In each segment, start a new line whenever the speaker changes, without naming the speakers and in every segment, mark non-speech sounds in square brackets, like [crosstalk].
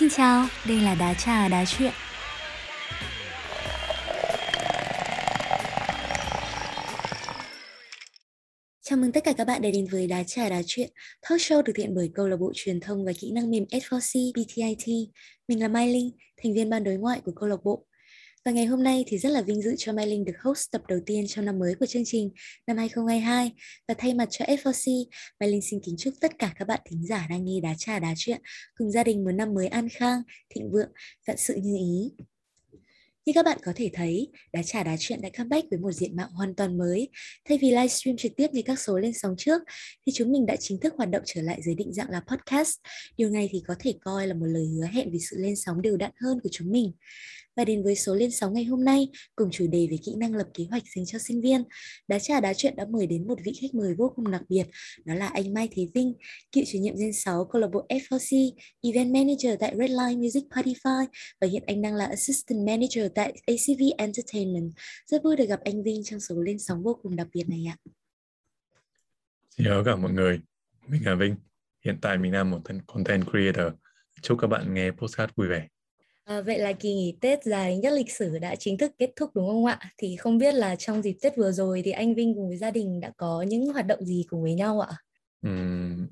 Xin chào, đây là Đá Trà Đá Chuyện. Chào mừng tất cả các bạn đã đến với Đá Trà Đá Chuyện, talk show thực hiện bởi câu lạc bộ truyền thông và kỹ năng mềm S4C BTIT. Mình là Mai Linh, thành viên ban đối ngoại của câu lạc bộ. Và ngày hôm nay thì rất là vinh dự cho Mai Linh được host tập đầu tiên trong năm mới của chương trình năm 2022 và thay mặt cho F4C, Mai Linh xin kính chúc tất cả các bạn thính giả đang nghe đá trà đá chuyện cùng gia đình một năm mới an khang, thịnh vượng, vạn sự như ý. Như các bạn có thể thấy, Đá Trà Đá Chuyện đã comeback với một diện mạo hoàn toàn mới. Thay vì livestream trực tiếp như các số lên sóng trước, thì chúng mình đã chính thức hoạt động trở lại dưới định dạng là podcast. Điều này thì có thể coi là một lời hứa hẹn vì sự lên sóng đều đặn hơn của chúng mình và đến với số lên sóng ngày hôm nay cùng chủ đề về kỹ năng lập kế hoạch dành cho sinh viên. Đá trà đá chuyện đã mời đến một vị khách mời vô cùng đặc biệt, đó là anh Mai Thế Vinh, cựu chủ nhiệm Gen 6 câu lạc bộ F4C, Event Manager tại Redline Music Partify và hiện anh đang là Assistant Manager tại ACV Entertainment. Rất vui được gặp anh Vinh trong số lên sóng vô cùng đặc biệt này ạ.
Xin chào cả mọi người, mình là Vinh. Hiện tại mình là một content creator. Chúc các bạn nghe podcast vui vẻ.
À, vậy là kỳ nghỉ Tết dài nhất lịch sử đã chính thức kết thúc đúng không ạ? Thì không biết là trong dịp Tết vừa rồi thì anh Vinh cùng với gia đình đã có những hoạt động gì cùng với nhau ạ?
Uhm,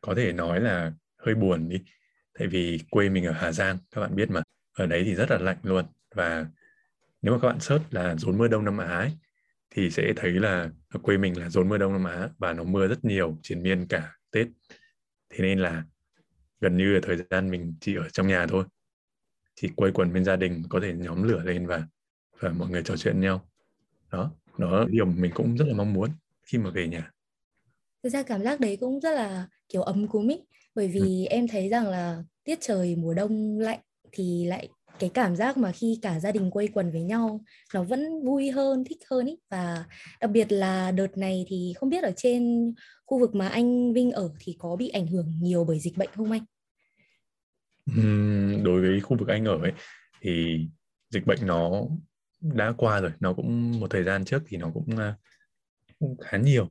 có thể nói là hơi buồn đi. Tại vì quê mình ở Hà Giang, các bạn biết mà. Ở đấy thì rất là lạnh luôn. Và nếu mà các bạn search là rốn mưa đông Nam Á ấy, thì sẽ thấy là ở quê mình là rốn mưa đông Nam Á và nó mưa rất nhiều triển miên cả Tết. Thế nên là gần như là thời gian mình chỉ ở trong nhà thôi thì quây quần bên gia đình có thể nhóm lửa lên và và mọi người trò chuyện nhau đó đó là điều mình cũng rất là mong muốn khi mà về nhà
thực ra cảm giác đấy cũng rất là kiểu ấm cúng ý bởi vì ừ. em thấy rằng là tiết trời mùa đông lạnh thì lại cái cảm giác mà khi cả gia đình quây quần với nhau nó vẫn vui hơn thích hơn ý và đặc biệt là đợt này thì không biết ở trên khu vực mà anh Vinh ở thì có bị ảnh hưởng nhiều bởi dịch bệnh không anh?
Đối với khu vực anh ở ấy thì dịch bệnh nó đã qua rồi nó cũng một thời gian trước thì nó cũng, ờ, cũng khá nhiều.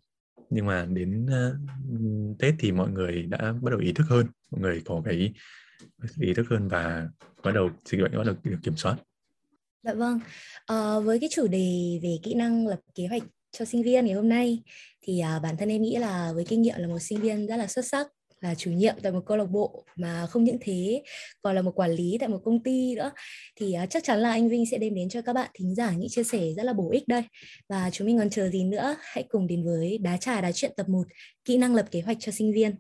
Nhưng mà đến uh, Tết thì mọi người đã bắt đầu ý thức hơn mọi người có cái ý thức hơn và bắt đầu dịch bệnh bắt đầu được kiểm soát.
Dạ vâng, à, với cái chủ đề về kỹ năng lập kế hoạch cho sinh viên ngày hôm nay thì à, bản thân em nghĩ là với kinh nghiệm là một sinh viên rất là xuất sắc là chủ nhiệm tại một câu lạc bộ mà không những thế còn là một quản lý tại một công ty nữa. Thì uh, chắc chắn là anh Vinh sẽ đem đến cho các bạn thính giả những chia sẻ rất là bổ ích đây. Và chúng mình còn chờ gì nữa hãy cùng đến với đá trà đá chuyện tập 1 kỹ năng lập kế hoạch cho sinh viên.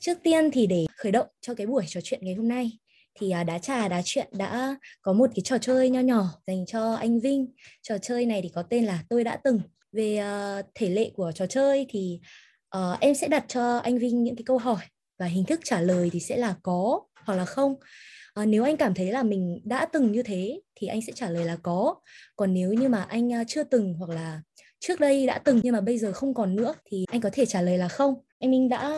Trước tiên thì để khởi động cho cái buổi trò chuyện ngày hôm nay thì à, đá trà đá chuyện đã có một cái trò chơi nho nhỏ dành cho anh Vinh. Trò chơi này thì có tên là tôi đã từng về uh, thể lệ của trò chơi thì uh, em sẽ đặt cho anh Vinh những cái câu hỏi và hình thức trả lời thì sẽ là có hoặc là không. Uh, nếu anh cảm thấy là mình đã từng như thế thì anh sẽ trả lời là có. Còn nếu như mà anh chưa từng hoặc là trước đây đã từng nhưng mà bây giờ không còn nữa thì anh có thể trả lời là không. Anh Minh đã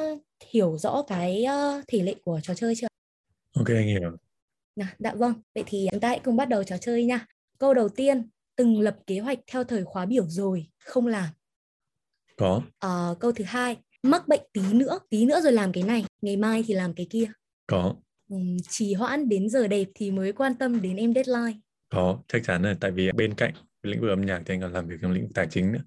hiểu rõ cái uh, thể lệ của trò chơi chưa?
Ok anh hiểu.
Nào, dạ vâng. Vậy thì chúng ta hãy cùng bắt đầu trò chơi nha. Câu đầu tiên từng lập kế hoạch theo thời khóa biểu rồi không làm.
Có.
À, câu thứ hai mắc bệnh tí nữa tí nữa rồi làm cái này ngày mai thì làm cái kia.
Có.
Ừ, trì hoãn đến giờ đẹp thì mới quan tâm đến em deadline.
Có chắc chắn rồi tại vì bên cạnh lĩnh vực âm nhạc thì anh còn làm việc trong lĩnh vực tài chính nữa.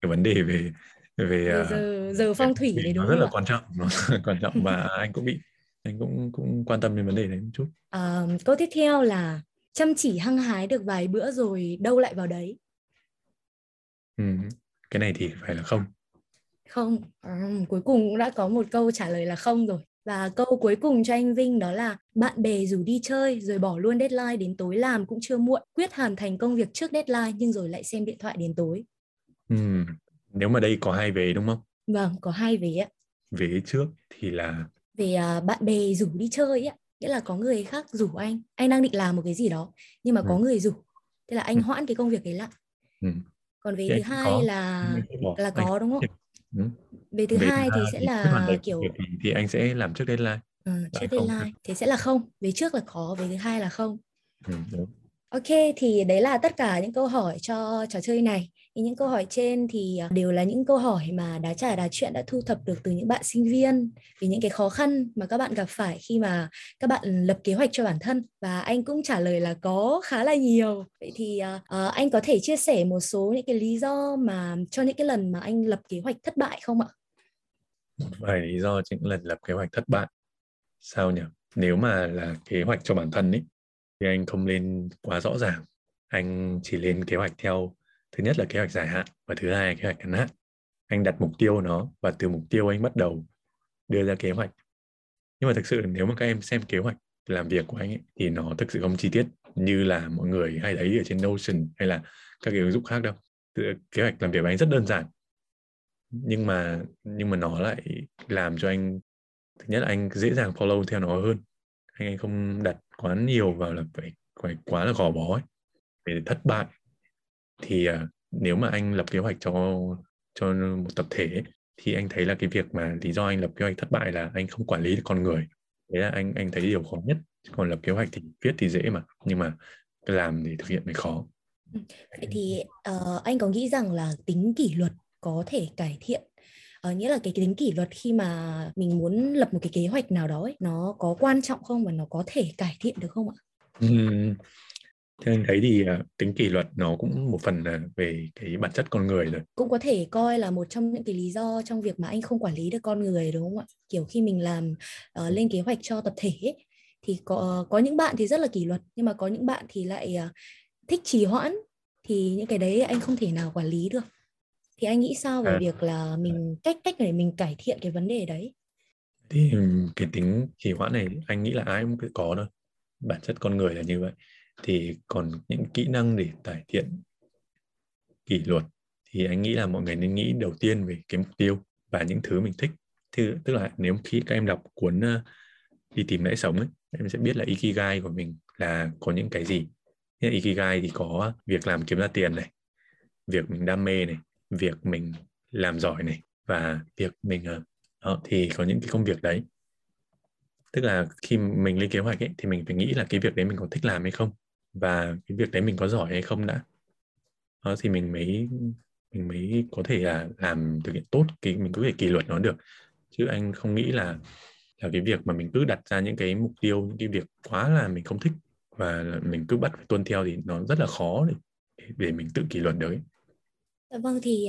Cái vấn đề về về,
giờ uh, giờ phong thủy đấy đúng
nó rất là quan trọng nó quan trọng và anh cũng bị anh cũng cũng quan tâm đến vấn đề đấy một chút.
À, câu tiếp theo là chăm chỉ hăng hái được vài bữa rồi đâu lại vào đấy
ừ. cái này thì phải là không
không à, cuối cùng cũng đã có một câu trả lời là không rồi và câu cuối cùng cho anh Vinh đó là bạn bè rủ đi chơi rồi bỏ luôn deadline đến tối làm cũng chưa muộn quyết hoàn thành công việc trước deadline nhưng rồi lại xem điện thoại đến tối
ừ. nếu mà đây có hai vế đúng không
vâng có hai vế ạ
vế trước thì là
về uh, bạn bè rủ đi chơi ạ nghĩa là có người khác rủ anh anh đang định làm một cái gì đó nhưng mà ừ. có người rủ thế là anh ừ. hoãn cái công việc đấy lại ừ. Còn về thứ hai có. là là có đúng không? ừ. về thứ hai thì sẽ là kiểu
thì, thì anh sẽ làm trước deadline.
Ừ, trước deadline thế sẽ là không. Về trước là có về thứ hai là không. Ừ, đúng. ok thì đấy là tất cả những câu hỏi cho trò chơi này. thì những câu hỏi trên thì à, đều là những câu hỏi mà đá trà đá chuyện đã thu thập được từ những bạn sinh viên vì những cái khó khăn mà các bạn gặp phải khi mà các bạn lập kế hoạch cho bản thân và anh cũng trả lời là có khá là nhiều vậy thì uh, anh có thể chia sẻ một số những cái lý do mà cho những cái lần mà anh lập kế hoạch thất bại không ạ?
Vài lý do những lần lập kế hoạch thất bại sao nhỉ? Nếu mà là kế hoạch cho bản thân ấy thì anh không lên quá rõ ràng anh chỉ lên kế hoạch theo thứ nhất là kế hoạch dài hạn và thứ hai là kế hoạch ngắn hạn. Anh đặt mục tiêu nó và từ mục tiêu anh bắt đầu đưa ra kế hoạch. Nhưng mà thực sự nếu mà các em xem kế hoạch làm việc của anh ấy, thì nó thực sự không chi tiết như là mọi người hay thấy ở trên Notion hay là các cái ứng dụng khác đâu. Kế hoạch làm việc của anh rất đơn giản. Nhưng mà nhưng mà nó lại làm cho anh thứ nhất là anh dễ dàng follow theo nó hơn. Anh anh không đặt quá nhiều vào là phải phải quá là gò bó ấy về thất bại thì uh, nếu mà anh lập kế hoạch cho cho một tập thể ấy, thì anh thấy là cái việc mà lý do anh lập kế hoạch thất bại là anh không quản lý được con người. Đấy là anh anh thấy điều khó nhất. Còn lập kế hoạch thì viết thì dễ mà nhưng mà làm thì thực hiện mới khó.
Ừ, vậy thì uh, anh có nghĩ rằng là tính kỷ luật có thể cải thiện? Uh, nghĩa là cái tính kỷ luật khi mà mình muốn lập một cái kế hoạch nào đó ấy, nó có quan trọng không và nó có thể cải thiện được không ạ?
Uhm, theo anh thấy thì uh, tính kỷ luật nó cũng một phần là về cái bản chất con người rồi.
Cũng có thể coi là một trong những cái lý do trong việc mà anh không quản lý được con người đúng không ạ? Kiểu khi mình làm uh, lên kế hoạch cho tập thể ấy, thì có có những bạn thì rất là kỷ luật nhưng mà có những bạn thì lại uh, thích trì hoãn thì những cái đấy anh không thể nào quản lý được. Thì anh nghĩ sao về à. việc là mình cách cách để mình cải thiện cái vấn đề đấy?
Thì cái tính trì hoãn này anh nghĩ là ai cũng có thôi. Bản chất con người là như vậy thì còn những kỹ năng để cải thiện kỷ luật thì anh nghĩ là mọi người nên nghĩ đầu tiên về cái mục tiêu và những thứ mình thích. Thì tức là nếu khi các em đọc cuốn uh, đi tìm lẽ sống ấy, em sẽ biết là ikigai của mình là có những cái gì. Như ikigai thì có việc làm kiếm ra tiền này việc mình đam mê này việc mình làm giỏi này và việc mình uh, đó, thì có những cái công việc đấy. Tức là khi mình lên kế hoạch ấy, thì mình phải nghĩ là cái việc đấy mình có thích làm hay không và cái việc đấy mình có giỏi hay không đã đó thì mình mới mình mới có thể là làm thực hiện tốt cái mình có thể kỷ luật nó được chứ anh không nghĩ là là cái việc mà mình cứ đặt ra những cái mục tiêu những cái việc quá là mình không thích và mình cứ bắt phải tuân theo thì nó rất là khó để để mình tự kỷ luật được ấy.
Dạ vâng thì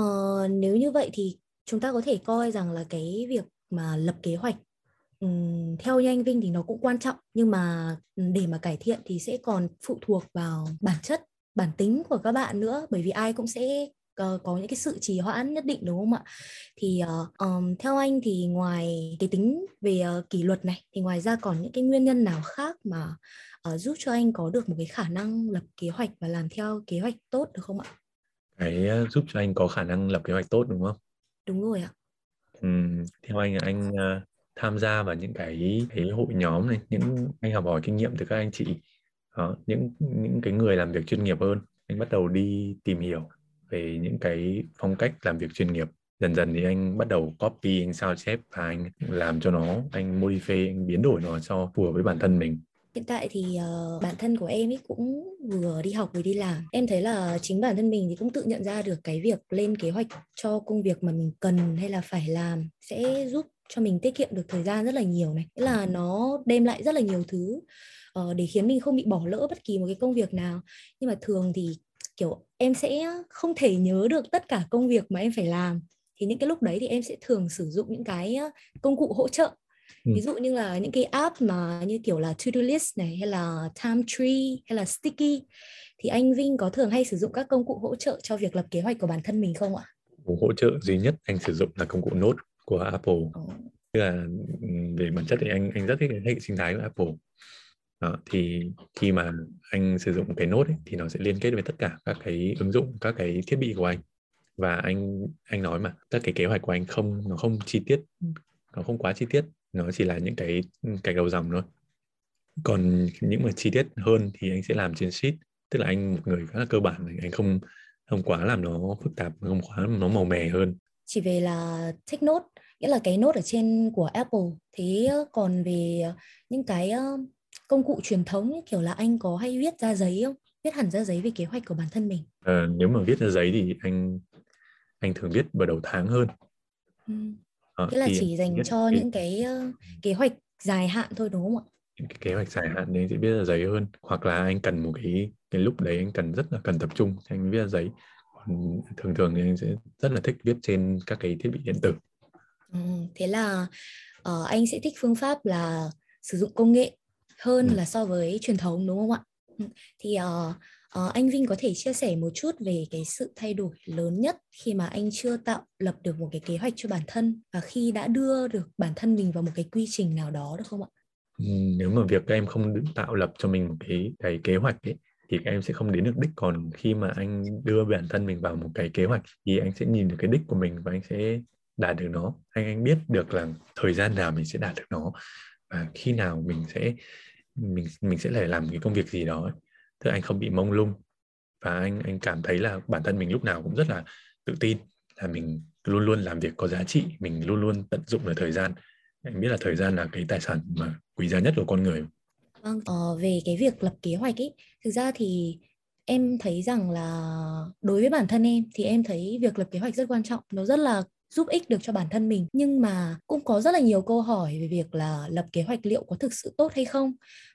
uh, nếu như vậy thì chúng ta có thể coi rằng là cái việc mà lập kế hoạch theo như anh Vinh thì nó cũng quan trọng nhưng mà để mà cải thiện thì sẽ còn phụ thuộc vào bản chất bản tính của các bạn nữa bởi vì ai cũng sẽ uh, có những cái sự trì hoãn nhất định đúng không ạ? Thì uh, um, theo anh thì ngoài cái tính về uh, kỷ luật này thì ngoài ra còn những cái nguyên nhân nào khác mà uh, giúp cho anh có được một cái khả năng lập kế hoạch và làm theo kế hoạch tốt được không ạ?
Cái giúp cho anh có khả năng lập kế hoạch tốt đúng không?
Đúng rồi ạ.
Ừ, theo anh anh uh, tham gia vào những cái cái hội nhóm này những anh học hỏi kinh nghiệm từ các anh chị. Đó, những những cái người làm việc chuyên nghiệp hơn. Anh bắt đầu đi tìm hiểu về những cái phong cách làm việc chuyên nghiệp. Dần dần thì anh bắt đầu copy anh sao chép và anh làm cho nó anh modify anh biến đổi nó cho phù hợp với bản thân mình
hiện tại thì uh, bản thân của em ấy cũng vừa đi học vừa đi làm. Em thấy là chính bản thân mình thì cũng tự nhận ra được cái việc lên kế hoạch cho công việc mà mình cần hay là phải làm sẽ giúp cho mình tiết kiệm được thời gian rất là nhiều này. Nghĩa là nó đem lại rất là nhiều thứ uh, để khiến mình không bị bỏ lỡ bất kỳ một cái công việc nào. Nhưng mà thường thì kiểu em sẽ không thể nhớ được tất cả công việc mà em phải làm. Thì những cái lúc đấy thì em sẽ thường sử dụng những cái công cụ hỗ trợ ừ. ví dụ như là những cái app mà như kiểu là to do list này hay là time tree hay là sticky thì anh Vinh có thường hay sử dụng các công cụ hỗ trợ cho việc lập kế hoạch của bản thân mình không ạ?
Hỗ trợ duy nhất anh sử dụng là công cụ Note của Apple oh. tức là về bản chất thì anh anh rất thích cái hệ sinh thái của Apple đó, thì khi mà anh sử dụng cái nốt ấy, thì nó sẽ liên kết với tất cả các cái ứng dụng các cái thiết bị của anh và anh anh nói mà các cái kế hoạch của anh không nó không chi tiết nó không quá chi tiết nó chỉ là những cái cái đầu dòng thôi. Còn những mà chi tiết hơn thì anh sẽ làm trên sheet. Tức là anh một người khá là cơ bản anh không không quá làm nó phức tạp không quá nó màu mè hơn.
Chỉ về là take note nghĩa là cái nốt ở trên của Apple. Thế còn về những cái công cụ truyền thống kiểu là anh có hay viết ra giấy không? Viết hẳn ra giấy về kế hoạch của bản thân mình.
À, nếu mà viết ra giấy thì anh anh thường viết vào đầu tháng hơn.
Ừ. à, Nghĩa là chỉ dành cho cái... những cái uh, kế hoạch dài hạn thôi đúng không ạ?
Cái kế hoạch dài hạn nên sẽ viết ra giấy hơn. Hoặc là anh cần một cái cái lúc đấy anh cần rất là cần tập trung thì anh viết ra giấy. Còn thường thường thì anh sẽ rất là thích viết trên các cái thiết bị điện tử.
Ừ, thế là uh, anh sẽ thích phương pháp là sử dụng công nghệ hơn ừ. là so với truyền thống đúng không ạ? Ừ, thì uh, À, anh Vinh có thể chia sẻ một chút về cái sự thay đổi lớn nhất khi mà anh chưa tạo lập được một cái kế hoạch cho bản thân và khi đã đưa được bản thân mình vào một cái quy trình nào đó được không ạ?
Ừ, nếu mà việc các em không tạo lập cho mình một cái cái kế hoạch ấy thì các em sẽ không đến được đích còn khi mà anh đưa bản thân mình vào một cái kế hoạch thì anh sẽ nhìn được cái đích của mình và anh sẽ đạt được nó anh anh biết được là thời gian nào mình sẽ đạt được nó và khi nào mình sẽ mình mình sẽ phải làm cái công việc gì đó ấy tức anh không bị mông lung. Và anh anh cảm thấy là bản thân mình lúc nào cũng rất là tự tin là mình luôn luôn làm việc có giá trị mình luôn luôn tận dụng được thời gian. Anh biết là thời gian là cái tài sản mà quý giá nhất của con người.
Vâng ờ, về cái việc lập kế hoạch ấy thực ra thì em thấy rằng là đối với bản thân em thì em thấy việc lập kế hoạch rất quan trọng. Nó rất là giúp ích được cho bản thân mình. Nhưng mà cũng có rất là nhiều câu hỏi về việc là lập kế hoạch liệu có thực sự tốt hay không.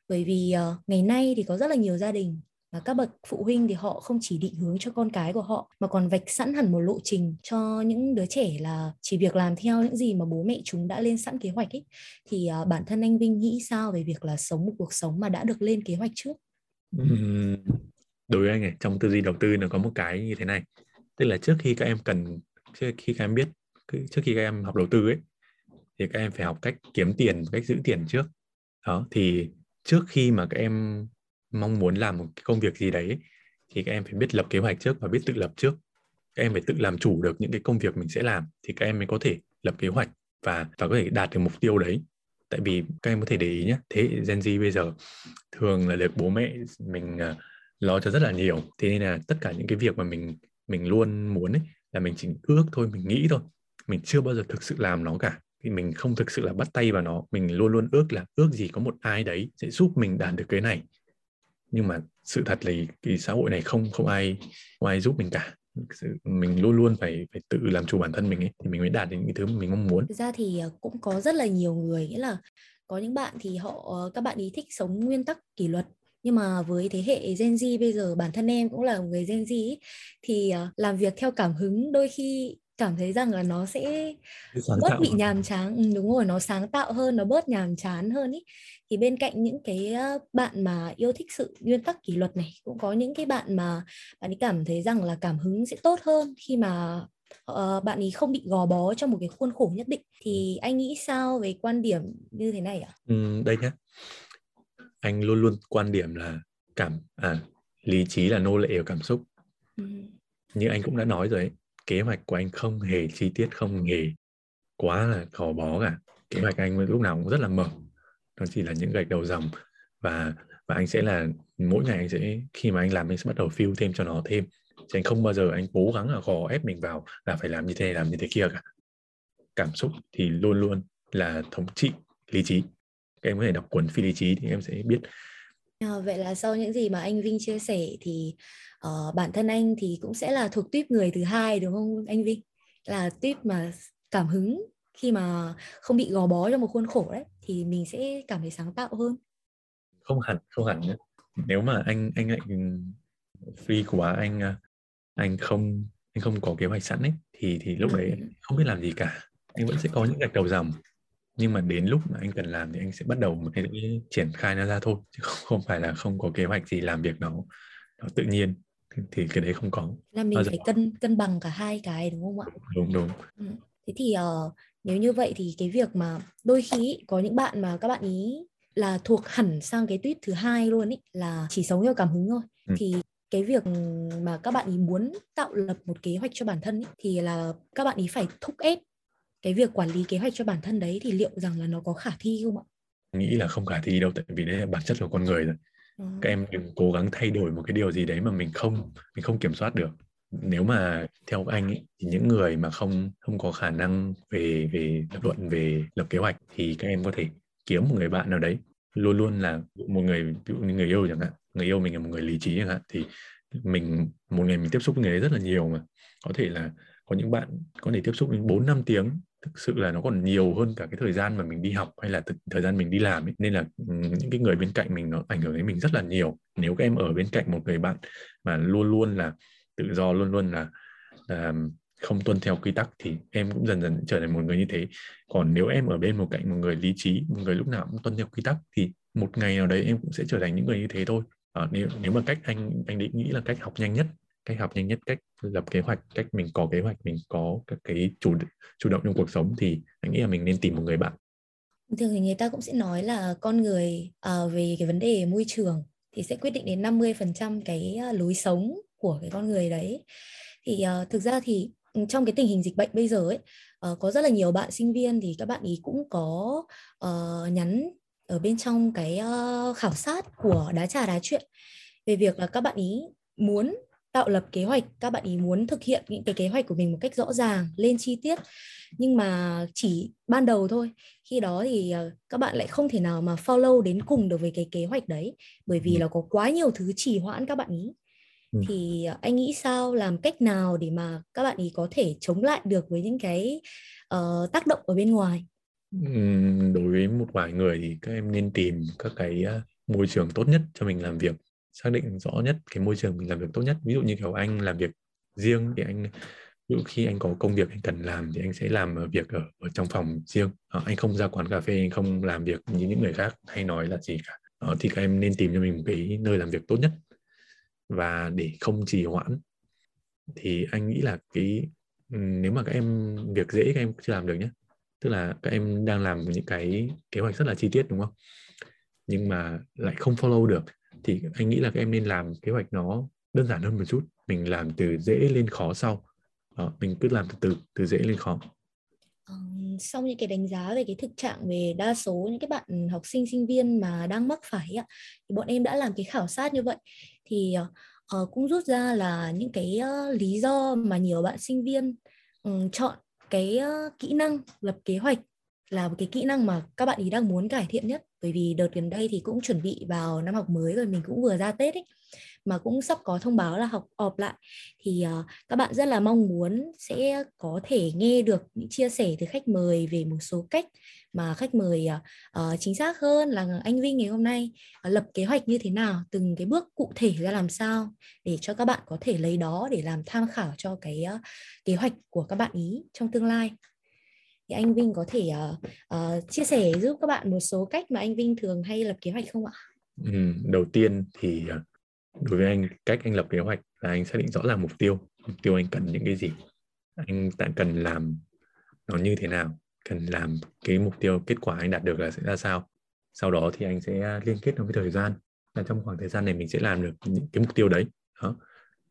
Bởi vì uh, ngày nay thì có rất là nhiều gia đình và các bậc phụ huynh thì họ không chỉ định hướng cho con cái của họ mà còn vạch sẵn hẳn một lộ trình cho những đứa trẻ là chỉ việc làm theo những gì mà bố mẹ chúng đã lên sẵn kế hoạch ấy. Thì uh, bản thân anh Vinh nghĩ sao về việc là sống một cuộc sống mà đã được lên kế hoạch trước?
Đối với anh ấy, trong tư duy đầu tư nó có một cái như thế này. Tức là trước khi các em cần trước khi các em biết trước khi các em học đầu tư ấy thì các em phải học cách kiếm tiền cách giữ tiền trước. Đó thì trước khi mà các em mong muốn làm một cái công việc gì đấy thì các em phải biết lập kế hoạch trước và biết tự lập trước. Các em phải tự làm chủ được những cái công việc mình sẽ làm thì các em mới có thể lập kế hoạch và và có thể đạt được mục tiêu đấy. Tại vì các em có thể để ý nhé thế Gen Z bây giờ thường là được bố mẹ mình uh, lo cho rất là nhiều. Thế nên là tất cả những cái việc mà mình mình luôn muốn ấy là mình chỉ ước thôi mình nghĩ thôi mình chưa bao giờ thực sự làm nó cả thì mình không thực sự là bắt tay vào nó. Mình luôn luôn ước là ước gì có một ai đấy sẽ giúp mình đạt được cái này. Nhưng mà sự thật là cái xã hội này không không ai không ai giúp mình cả. Mình luôn luôn phải phải tự làm chủ bản thân mình ấy thì mình mới đạt đến những thứ mình mong muốn.
Thực ra thì ờ, cũng có rất là nhiều người nghĩa là có những bạn thì họ ờ, các bạn ý thích sống nguyên tắc kỷ luật. Nhưng mà với thế hệ Gen Z bây giờ bản thân em cũng là một người Gen Z ấy, thì ờ, làm việc theo cảm hứng đôi khi cảm thấy rằng là nó sẽ bớt bị nhàm chán ừ, đúng rồi nó sáng tạo hơn nó bớt nhàm chán hơn ý thì bên cạnh những cái bạn mà yêu thích sự nguyên tắc kỷ luật này cũng có những cái bạn mà bạn ấy cảm thấy rằng là cảm hứng sẽ tốt hơn khi mà uh, bạn ấy không bị gò bó trong một cái khuôn khổ nhất định thì anh nghĩ sao về quan điểm như thế này ạ? À?
Ừ, đây nhé anh luôn luôn quan điểm là cảm à lý trí là nô lệ của cảm xúc ừ. như anh cũng đã nói rồi ấy, kế hoạch của anh không hề chi tiết không hề quá là khó bó cả. Kế hoạch anh lúc nào cũng rất là mở. Nó chỉ là những gạch đầu dòng và và anh sẽ là mỗi ngày anh sẽ khi mà anh làm anh sẽ bắt đầu fill thêm cho nó thêm. Chứ anh không bao giờ anh cố gắng là gò ép mình vào là phải làm như thế làm như thế kia cả. Cảm xúc thì luôn luôn là thống trị lý trí. Các em có thể đọc cuốn phi lý trí thì em sẽ biết.
À, vậy là sau những gì mà anh Vinh chia sẻ thì uh, bản thân anh thì cũng sẽ là thuộc tuyếp người thứ hai đúng không anh Vinh? Là tuyếp mà cảm hứng khi mà không bị gò bó trong một khuôn khổ đấy thì mình sẽ cảm thấy sáng tạo hơn.
Không hẳn không hẳn nhé nếu mà anh anh lại free quá anh ờ, anh không anh không có kế hoạch sẵn ấy thì thì lúc đấy ừ. không biết làm gì cả. Anh vẫn sẽ có những gạch đầu dòng. Nhưng mà đến lúc mà anh cần làm thì anh sẽ bắt đầu một cái triển khai nó ra thôi chứ không, không phải là không có kế hoạch gì làm việc nó nó tự nhiên thì, thì cái đấy không có
là mình phải cân cân bằng cả hai cái đúng không ạ
đúng đúng
ừ. thế thì uh, nếu như vậy thì cái việc mà đôi khi có những bạn mà các bạn ý là thuộc hẳn sang cái tuyết thứ hai luôn ý là chỉ sống theo cảm hứng thôi ừ. thì cái việc mà các bạn ý muốn tạo lập một kế hoạch cho bản thân ý, thì là các bạn ý phải thúc ép cái việc quản lý kế hoạch cho bản thân đấy thì liệu rằng là nó có khả thi không ạ?
Nghĩ là không khả thi đâu tại vì đấy là bản chất của con người rồi. Các em đừng cố gắng thay đổi một cái điều gì đấy mà mình không mình không kiểm soát được. Nếu mà theo anh ấy, thì những người mà không không có khả năng về về lập luận về lập kế hoạch thì các em có thể kiếm một người bạn nào đấy luôn luôn là một người ví dụ như người yêu chẳng hạn người yêu mình là một người lý trí chẳng hạn thì mình một ngày mình tiếp xúc với người ấy rất là nhiều mà có thể là có những bạn có thể tiếp xúc đến 4 năm tiếng thực sự là nó còn nhiều hơn cả cái thời gian mà mình đi học hay là thời gian mình đi làm ấy. nên là ừ, những cái người bên cạnh mình nó ảnh hưởng đến mình rất là nhiều. Nếu các em ở bên cạnh một người bạn mà luôn luôn là tự do luôn luôn là, là không tuân theo quy tắc thì em cũng dần dần trở thành một người như thế. Còn nếu em ở bên một cạnh một người lý trí một người lúc nào cũng tuân theo quy tắc thì một ngày nào đấy em cũng sẽ trở thành những người như thế thôi. À, nếu nếu mà cách anh anh định nghĩ là cách học nhanh nhất cách học nhanh nhất cách lập kế hoạch cách mình có kế hoạch mình có các cái chủ chủ động trong cuộc sống thì anh nghĩ là mình nên tìm một người bạn.
Thường thì người ta cũng sẽ nói là con người uh, về cái vấn đề môi trường thì sẽ quyết định đến 50% cái uh, lối sống của cái con người đấy. Thì uh, thực ra thì ừ, trong cái tình hình dịch bệnh bây giờ ấy uh, có rất là nhiều bạn sinh viên thì các bạn ý cũng có uh, nhắn ở bên trong cái uh, khảo sát của đá trà đá chuyện về việc là các bạn ý muốn tạo lập kế hoạch các bạn ý muốn thực hiện những cái kế hoạch của mình một cách rõ ràng lên chi tiết. Nhưng mà chỉ ban đầu thôi. Khi đó thì ờ, các bạn lại không thể nào mà follow đến cùng được với cái kế hoạch đấy. Bởi vì ừ. là có quá nhiều thứ trì hoãn các bạn ý. Ừ. thì ờ, anh nghĩ sao? Làm cách nào để mà các bạn ý có thể chống lại được với những cái uh, tác động ở bên ngoài?
Đối với một vài người thì các em nên tìm các cái môi trường tốt nhất cho mình làm việc xác định rõ nhất cái môi trường mình làm việc tốt nhất. Ví dụ như kiểu anh làm việc riêng thì anh ví dụ khi anh có công việc anh cần làm thì anh sẽ làm việc ở, ở trong phòng riêng. À, anh không ra quán cà phê anh không làm việc như những người khác hay nói là gì cả. À, thì các em nên tìm cho mình một cái nơi làm việc tốt nhất. Và để không trì hoãn thì anh nghĩ là cái nếu mà các em việc dễ các em chưa làm được nhé tức là các em đang làm những cái kế hoạch rất là chi tiết đúng không? Nhưng mà lại không follow được thì anh nghĩ là các em nên làm kế hoạch nó đơn giản hơn một chút. Mình làm từ dễ lên khó sau. Đó, mình cứ làm từ từ từ dễ lên khó.
Ờ, sau những cái đánh giá về cái thực trạng về đa số những cái bạn học sinh sinh viên mà đang mắc phải ạ, thì bọn em đã làm cái khảo sát như vậy. Thì uh, cũng rút ra là những cái uh, lý do mà nhiều bạn sinh viên um, chọn cái uh, kỹ năng lập kế hoạch là một cái kỹ năng mà các bạn ý đang muốn cải thiện nhất bởi vì đợt gần đây thì cũng chuẩn bị vào năm học mới rồi mình cũng vừa ra Tết ấy mà cũng sắp có thông báo là học ọp lại. Thì uh, các bạn rất là mong muốn sẽ có thể nghe được những chia sẻ từ khách mời về một số cách mà khách mời uh, chính xác hơn là anh Vinh ngày hôm nay uh, lập kế hoạch như thế nào từng cái bước cụ thể ra làm sao để cho các bạn có thể lấy đó để làm tham khảo cho cái uh, kế hoạch của các bạn ý trong tương lai thì anh Vinh có thể uh, uh, chia sẻ giúp các bạn một số cách mà anh Vinh thường hay lập kế hoạch không ạ?
Ừ, đầu tiên thì ờ, đối với anh cách anh lập kế hoạch là anh xác định rõ ràng mục tiêu. Mục tiêu anh cần những cái gì? Anh tạm cần làm nó như thế nào? Cần làm cái mục tiêu kết quả anh đạt được là sẽ ra sao? Sau đó thì anh sẽ liên kết nó với thời gian. Là trong khoảng thời gian này mình sẽ làm được những cái mục tiêu đấy. Đó.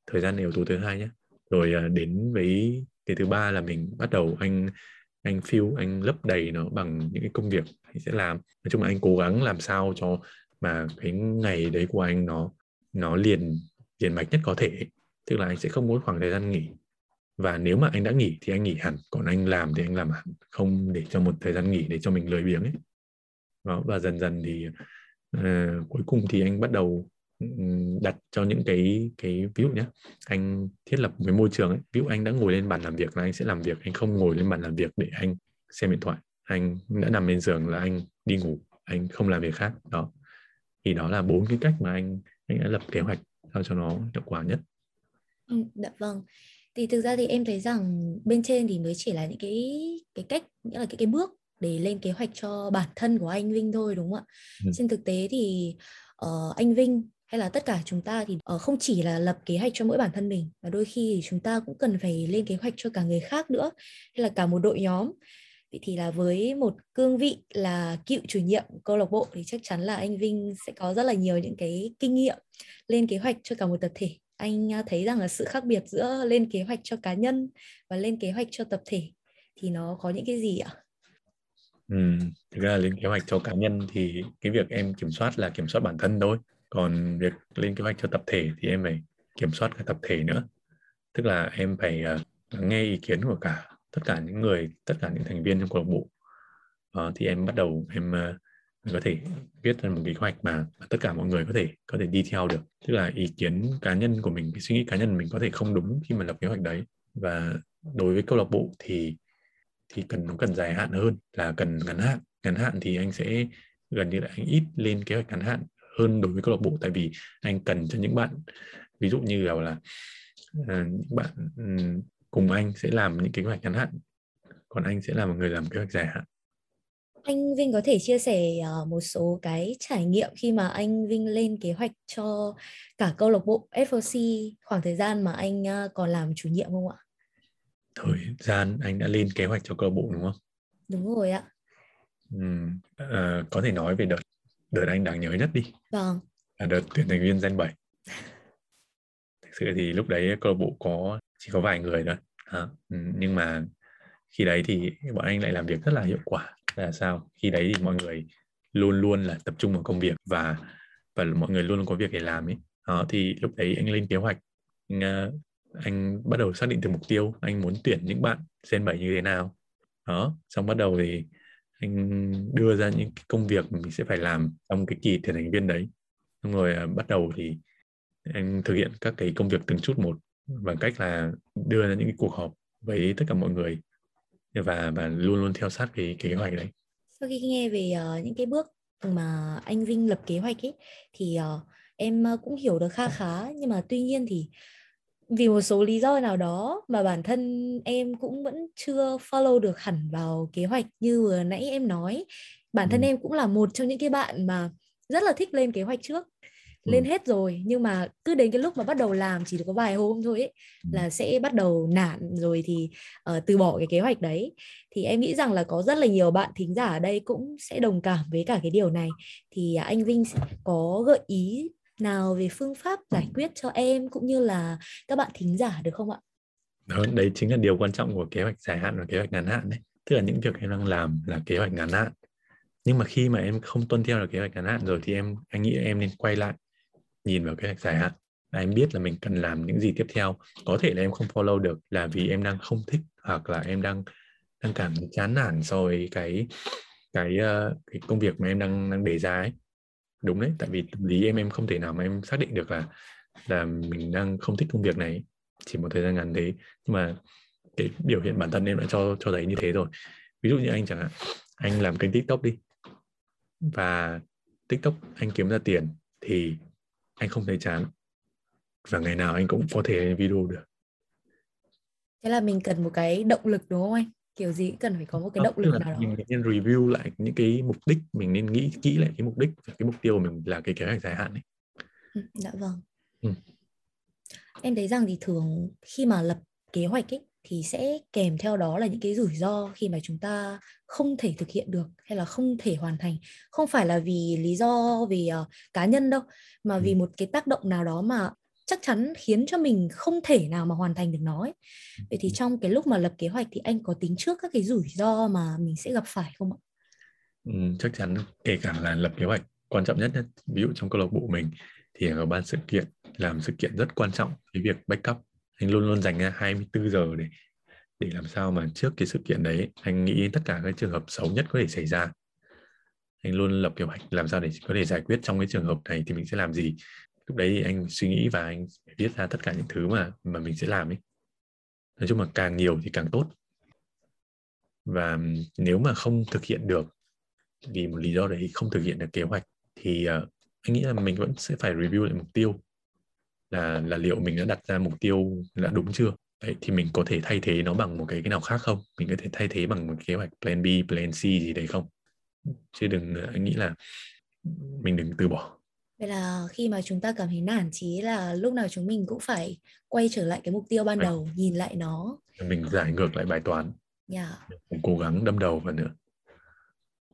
Thời gian là yếu tố thứ hai nhé rồi đến với cái thứ ba là mình bắt đầu anh anh fill anh lấp đầy nó bằng những cái công việc anh sẽ làm. Nói chung là anh cố gắng làm sao cho mà cái ngày đấy của anh nó nó liền liền mạch nhất có thể. Tức là anh sẽ không có khoảng thời gian nghỉ. Và nếu mà anh đã nghỉ thì anh nghỉ hẳn còn anh làm thì anh làm hẳn. Không để cho một thời gian nghỉ để cho mình lười biếng ấy. Đó, và dần dần thì uh, cuối cùng thì anh bắt đầu đặt cho những cái cái ví dụ nhé anh thiết lập một cái môi trường ấy ví dụ anh đã ngồi lên bàn làm việc là anh sẽ làm việc anh không ngồi lên bàn làm việc để anh xem điện thoại anh đã nằm lên giường là anh đi ngủ anh không làm việc khác đó thì đó là bốn cái cách mà anh anh đã lập kế hoạch sao cho nó hiệu quả nhất
ừ, dạ vâng thì thực ra thì em thấy rằng bên trên thì mới chỉ là những cái cái cách nghĩa là cái cái bước để lên kế hoạch cho bản thân của anh Vinh thôi đúng không ạ? Ừ. Trên thực tế thì uh, anh Vinh hay là tất cả chúng ta thì ờ, không chỉ là lập kế hoạch cho mỗi bản thân mình mà đôi khi thì chúng ta cũng cần phải lên kế hoạch cho cả người khác nữa hay là cả một đội nhóm Vậy thì là với một cương vị là cựu chủ nhiệm câu lạc bộ thì chắc chắn là anh Vinh sẽ có rất là nhiều những cái kinh nghiệm lên kế hoạch cho cả một tập thể. Anh thấy rằng là sự khác biệt giữa lên kế hoạch cho cá nhân và lên kế hoạch cho tập thể thì nó có những cái gì ạ?
Ừ, thực ra lên kế hoạch cho cá nhân thì cái việc em kiểm soát là kiểm soát bản thân thôi. Còn việc lên kế hoạch cho tập thể thì em phải kiểm soát cả tập thể nữa. Tức là em phải uh, nghe ý kiến của cả tất cả những người tất cả những thành viên trong câu lạc bộ. Uh, thì em bắt đầu em à, uh, mình có thể viết ra một kế hoạch mà, mà tất cả mọi người có thể có thể đi theo được. Tức là ý kiến cá nhân của mình cái suy nghĩ cá nhân mình có thể không đúng khi mà lập kế hoạch đấy. Và đối với câu lạc bộ thì thì cần nó cần dài hạn hơn là cần ngắn hạn. Ngắn hạn thì anh sẽ gần như là anh ít lên kế hoạch ngắn hạn hơn đối với câu lạc bộ tại vì anh cần cho những bạn ví dụ như là, là uh, những bạn um, cùng anh sẽ làm những kế hoạch ngắn hạn còn anh sẽ là một người làm kế hoạch dài hạn
anh Vinh có thể chia sẻ uh, một số cái trải nghiệm khi mà anh Vinh lên kế hoạch cho cả câu lạc bộ F4C khoảng thời gian mà anh uh, còn làm chủ nhiệm không ạ?
Thời gian anh đã lên kế hoạch cho câu lạc bộ đúng không?
Đúng rồi ạ.
Uhm, uh, có thể nói về đợt đợt anh đáng nhớ nhất đi.
Vâng.
Là đợt tuyển thành viên gen 7. [laughs] Thực sự thì lúc đấy câu lạc bộ có chỉ có vài người thôi. À, nhưng mà khi đấy thì bọn anh lại làm việc rất là hiệu quả là sao khi đấy thì mọi người luôn luôn là tập trung vào công việc và và mọi người luôn luôn có việc để làm ấy đó, thì lúc đấy anh lên kế hoạch anh, ờ, anh bắt đầu xác định được mục tiêu anh muốn tuyển những bạn gen 7 như thế nào đó xong bắt đầu thì anh đưa ra những cái công việc mình sẽ phải làm trong cái kỳ thiền thành viên đấy. Xong rồi à, bắt đầu thì anh thực hiện các cái công việc từng chút một bằng cách là đưa ra những cái cuộc họp với tất cả mọi người và và luôn luôn theo sát cái, cái kế hoạch đấy.
Sau khi nghe về uh, những cái bước mà anh Vinh lập kế hoạch ấy thì uh, em ờ, cũng hiểu được kha khá. Nhưng mà tuy nhiên thì vì một số lý do nào đó mà bản thân em cũng vẫn chưa follow được hẳn vào kế hoạch như vừa nãy em nói bản thân ừ. em cũng là một trong những cái bạn mà rất là thích lên kế hoạch trước lên ừ. hết rồi nhưng mà cứ đến cái lúc mà bắt đầu làm chỉ được có vài hôm thôi ấy ừ. là sẽ bắt đầu nản rồi thì uh, từ bỏ cái kế hoạch đấy thì em nghĩ rằng là có rất là nhiều bạn thính giả ở đây cũng sẽ đồng cảm với cả cái điều này thì uh, anh Vinh có gợi ý nào về phương pháp giải quyết cho em cũng như là các bạn thính giả được không ạ?
Đó, đấy chính là điều quan trọng của kế hoạch dài hạn và kế hoạch ngắn hạn đấy. Tức là những việc em đang làm là kế hoạch ngắn hạn. Nhưng mà khi mà em không tuân theo được kế hoạch ngắn hạn rồi thì em anh nghĩ em nên quay lại nhìn vào kế hoạch dài hạn là em biết là mình cần làm những gì tiếp theo có thể là em không follow được là vì em đang không thích hoặc là em đang đang cảm chán nản so với cái cái uh, cái công việc mà em đang đang đề ra ấy đúng đấy, tại vì lý em em không thể nào mà em xác định được là là mình đang không thích công việc này. Chỉ một thời gian ngắn thế, nhưng mà cái biểu hiện bản thân em đã cho cho thấy như thế rồi. Ví dụ như anh chẳng hạn, anh làm kênh tiktok đi, và tiktok anh kiếm ra tiền thì anh không thấy chán, và ngày nào anh cũng có thể video được.
Thế là mình cần một cái động lực, đúng không anh? Kiểu gì cần phải có một cái động lực nào đó.
mình nên review lại những cái mục đích mình nên nghĩ kỹ lại cái mục đích và cái mục tiêu của mình là cái kế hoạch dài hạn ấy.
Ừ, dạ vâng. Ừ. em thấy rằng thì thường khi mà lập kế hoạch ấy thì sẽ kèm theo đó là những cái rủi ro khi mà chúng ta không thể thực hiện được hay là không thể hoàn thành. Không phải là vì lý do vì uh, cá nhân đâu mà vì một cái tác động nào đó mà chắc chắn khiến cho mình không thể nào mà hoàn thành được nó ấy. vậy thì trong cái lúc mà lập kế hoạch thì anh có tính trước các cái rủi ro mà mình sẽ gặp phải không ạ?
Ừ, chắc chắn kể cả là lập kế hoạch quan trọng nhất, nhất ví dụ trong câu lạc bộ mình thì ở ban sự kiện làm sự kiện rất quan trọng cái việc backup. Anh luôn luôn dành ra 24 giờ để để làm sao mà trước cái sự kiện đấy anh nghĩ tất cả các trường hợp xấu nhất có thể xảy ra. Anh luôn lập kế hoạch làm sao để có thể giải quyết trong cái trường hợp này thì mình sẽ làm gì lúc đấy anh suy nghĩ và anh viết ra tất cả những thứ mà mà mình sẽ làm ấy. Nói chung là càng nhiều thì càng tốt. Và nếu mà không thực hiện được vì một lý do đấy không thực hiện được kế hoạch thì uh, anh nghĩ là mình vẫn sẽ phải review lại mục tiêu là là liệu mình đã đặt ra mục tiêu là đúng chưa? Đấy, thì mình có thể thay thế nó bằng một cái cái nào khác không? Mình có thể thay thế bằng một kế hoạch plan B plan C gì đấy không? Chứ đừng ờ, anh nghĩ là mình đừng từ bỏ.
Vậy là khi mà chúng ta cảm thấy nản chí là lúc nào chúng mình cũng phải quay trở lại cái mục tiêu ban đầu, nhìn lại nó.
Mình giải ngược lại bài toán.
Yeah.
Mình cố gắng đâm đầu vào nữa.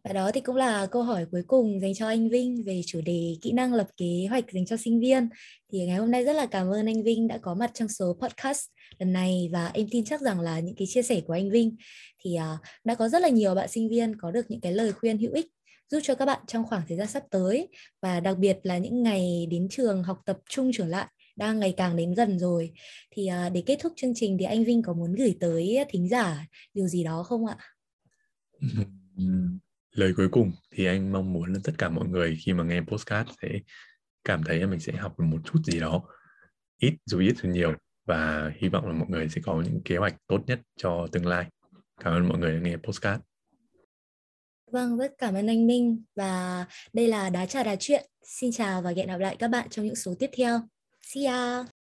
Và đó thì cũng là câu hỏi cuối cùng dành cho anh Vinh về chủ đề kỹ năng lập kế hoạch dành cho sinh viên. Thì ngày hôm nay rất là cảm ơn anh Vinh đã có mặt trong số podcast lần này và em tin chắc rằng là những cái chia sẻ của anh Vinh thì uh, đã có rất là nhiều bạn sinh viên có được những cái lời khuyên hữu ích giúp cho các bạn trong khoảng thời gian sắp tới. Và đặc biệt là những ngày đến trường học tập trung trở lại, đang ngày càng đến gần rồi. Thì à, để kết thúc chương trình thì anh Vinh có muốn gửi tới thính giả điều gì đó không ạ? [laughs]
lời cuối cùng thì anh mong muốn là tất cả mọi người khi mà nghe postcard sẽ cảm thấy là mình sẽ học được một chút gì đó. Ít dù ít dù nhiều. Và hy vọng là mọi người sẽ có những kế hoạch tốt nhất cho tương lai. Cảm ơn mọi người đã nghe postcard
Vâng, rất cảm ơn anh Minh và đây là Đá trà đá chuyện. Xin chào và hẹn gặp lại các bạn trong những số tiếp theo. See ya!